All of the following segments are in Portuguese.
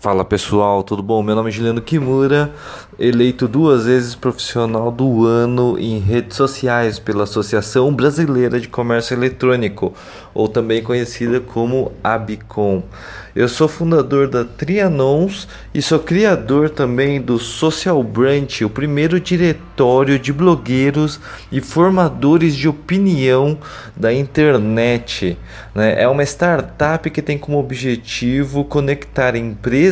Fala pessoal, tudo bom? Meu nome é Juliano Kimura, eleito duas vezes profissional do ano em redes sociais pela Associação Brasileira de Comércio Eletrônico, ou também conhecida como ABICOM. Eu sou fundador da Trianons e sou criador também do Social Branch, o primeiro diretório de blogueiros e formadores de opinião da internet. Né? É uma startup que tem como objetivo conectar empresas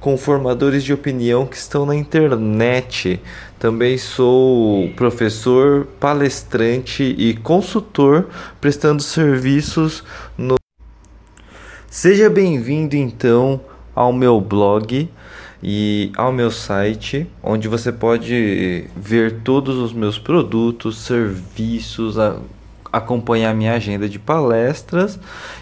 com formadores de opinião que estão na internet. Também sou professor, palestrante e consultor prestando serviços no Seja bem-vindo então ao meu blog e ao meu site, onde você pode ver todos os meus produtos, serviços, a, acompanhar minha agenda de palestras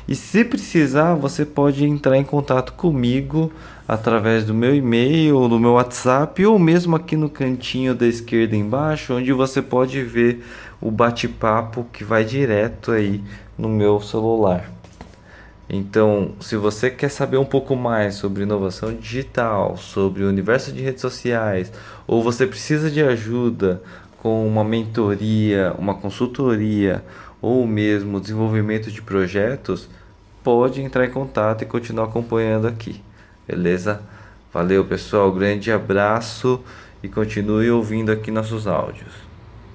e se precisar, você pode entrar em contato comigo através do meu e-mail do meu WhatsApp ou mesmo aqui no cantinho da esquerda embaixo, onde você pode ver o bate-papo que vai direto aí no meu celular. Então, se você quer saber um pouco mais sobre inovação digital, sobre o universo de redes sociais, ou você precisa de ajuda com uma mentoria, uma consultoria ou mesmo desenvolvimento de projetos, pode entrar em contato e continuar acompanhando aqui. Beleza? Valeu, pessoal. Grande abraço e continue ouvindo aqui nossos áudios.